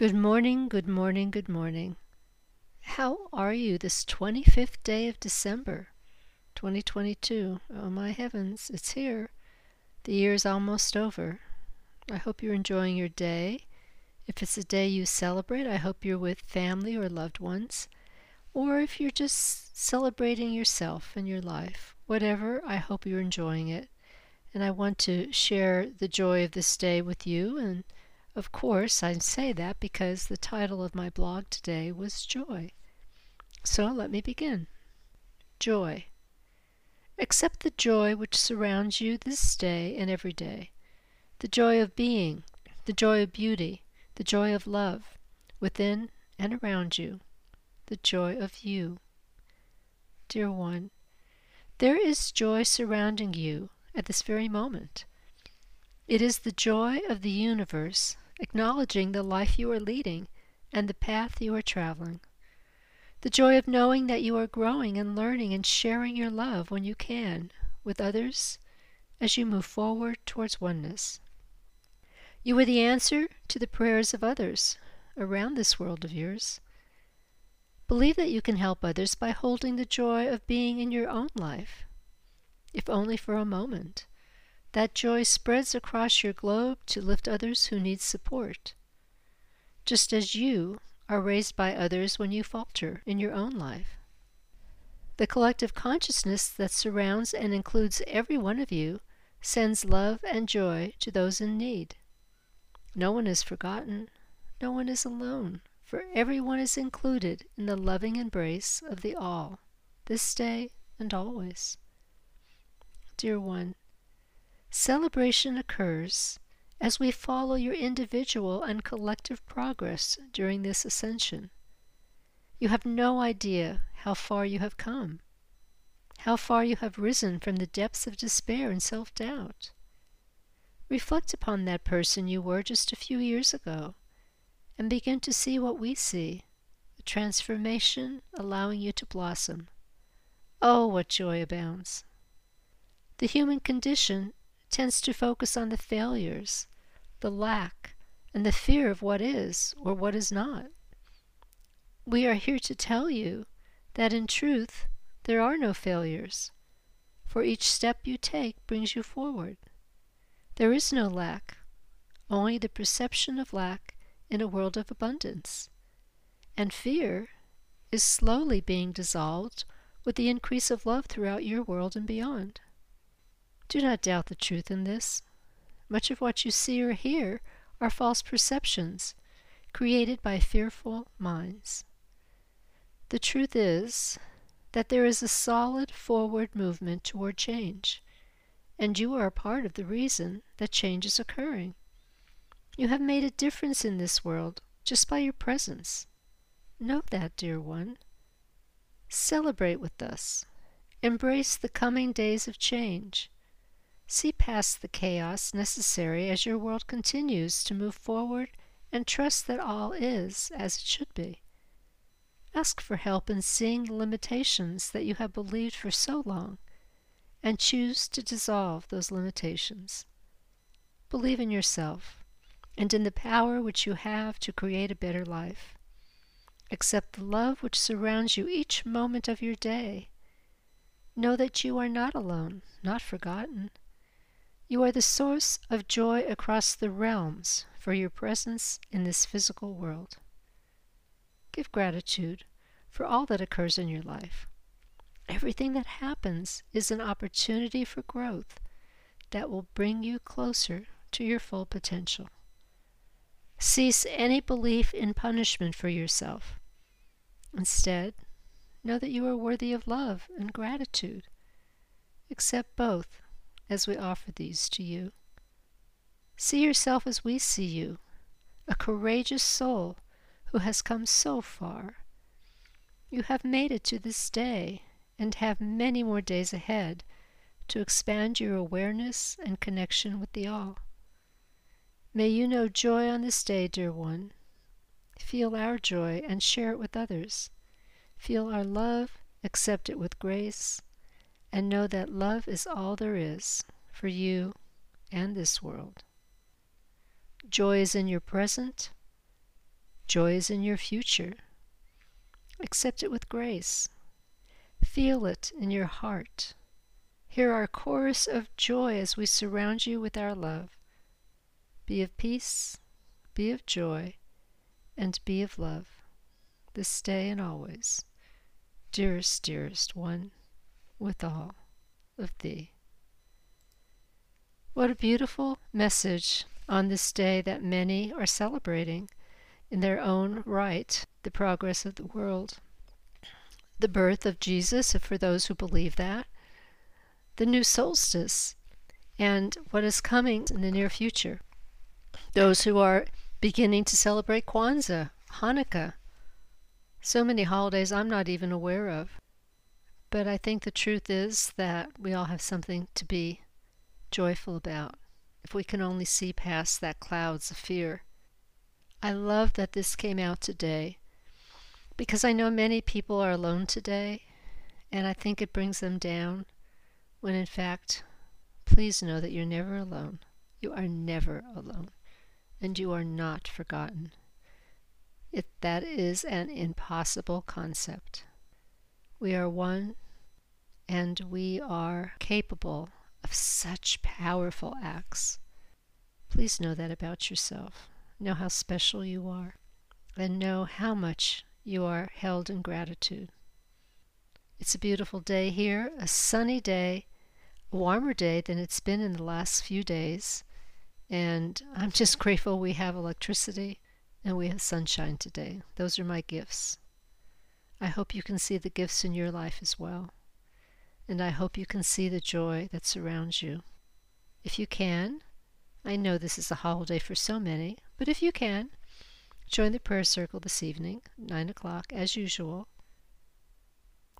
Good morning, good morning, good morning. How are you this 25th day of December, 2022? Oh my heavens, it's here. The year is almost over. I hope you're enjoying your day. If it's a day you celebrate, I hope you're with family or loved ones. Or if you're just celebrating yourself and your life, whatever, I hope you're enjoying it. And I want to share the joy of this day with you and of course, I say that because the title of my blog today was Joy. So let me begin. Joy. Accept the joy which surrounds you this day and every day. The joy of being, the joy of beauty, the joy of love, within and around you, the joy of you. Dear one, there is joy surrounding you at this very moment. It is the joy of the universe acknowledging the life you are leading and the path you are traveling. The joy of knowing that you are growing and learning and sharing your love when you can with others as you move forward towards oneness. You are the answer to the prayers of others around this world of yours. Believe that you can help others by holding the joy of being in your own life, if only for a moment. That joy spreads across your globe to lift others who need support, just as you are raised by others when you falter in your own life. The collective consciousness that surrounds and includes every one of you sends love and joy to those in need. No one is forgotten, no one is alone, for everyone is included in the loving embrace of the All, this day and always. Dear one, Celebration occurs as we follow your individual and collective progress during this ascension. You have no idea how far you have come, how far you have risen from the depths of despair and self doubt. Reflect upon that person you were just a few years ago and begin to see what we see a transformation allowing you to blossom. Oh, what joy abounds! The human condition tends to focus on the failures, the lack, and the fear of what is or what is not. We are here to tell you that in truth there are no failures, for each step you take brings you forward. There is no lack, only the perception of lack in a world of abundance. And fear is slowly being dissolved with the increase of love throughout your world and beyond. Do not doubt the truth in this. Much of what you see or hear are false perceptions created by fearful minds. The truth is that there is a solid forward movement toward change, and you are a part of the reason that change is occurring. You have made a difference in this world just by your presence. Know that, dear one. Celebrate with us. Embrace the coming days of change. See past the chaos necessary as your world continues to move forward and trust that all is as it should be. Ask for help in seeing the limitations that you have believed for so long and choose to dissolve those limitations. Believe in yourself and in the power which you have to create a better life. Accept the love which surrounds you each moment of your day. Know that you are not alone, not forgotten. You are the source of joy across the realms for your presence in this physical world. Give gratitude for all that occurs in your life. Everything that happens is an opportunity for growth that will bring you closer to your full potential. Cease any belief in punishment for yourself. Instead, know that you are worthy of love and gratitude. Accept both as we offer these to you. See yourself as we see you, a courageous soul who has come so far. You have made it to this day and have many more days ahead to expand your awareness and connection with the All. May you know joy on this day, dear one. Feel our joy and share it with others. Feel our love, accept it with grace, and know that love is all there is for you and this world. Joy is in your present, Joy is in your future. Accept it with grace. Feel it in your heart. Hear our chorus of joy as we surround you with our love. Be of peace, be of joy, and be of love, this day and always. Dearest, dearest one, with all of thee. What a beautiful message on this day that many are celebrating in their own right the progress of the world. The birth of Jesus, for those who believe that, the new solstice, and what is coming in the near future. Those who are beginning to celebrate Kwanzaa, Hanukkah, so many holidays I'm not even aware of. But I think the truth is that we all have something to be joyful about if we can only see past that clouds of fear. I love that this came out today because I know many people are alone today and I think it brings them down when in fact, please know that you're never alone. You are never alone and you are not forgotten. It, that is an impossible concept. We are one and we are capable of such powerful acts. Please know that about yourself. Know how special you are, and know how much you are held in gratitude. It's a beautiful day here, a sunny day, a warmer day than it's been in the last few days, and I'm just grateful we have electricity and we have sunshine today. Those are my gifts. I hope you can see the gifts in your life as well, and I hope you can see the joy that surrounds you. If you can, I know this is a holiday for so many, but if you can, join the prayer circle this evening, 9 o'clock, as usual.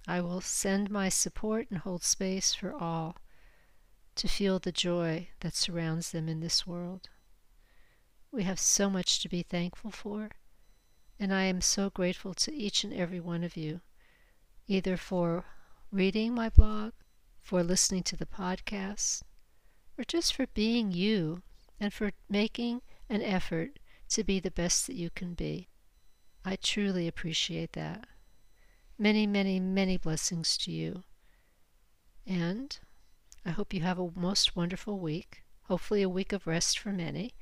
I will send my support and hold space for all to feel the joy that surrounds them in this world. We have so much to be thankful for, and I am so grateful to each and every one of you, either for reading my blog, for listening to the podcast, or just for being you and for making an effort to be the best that you can be. I truly appreciate that. Many, many, many blessings to you. And I hope you have a most wonderful week, hopefully, a week of rest for many.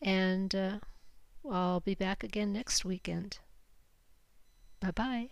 And uh, I'll be back again next weekend. Bye bye.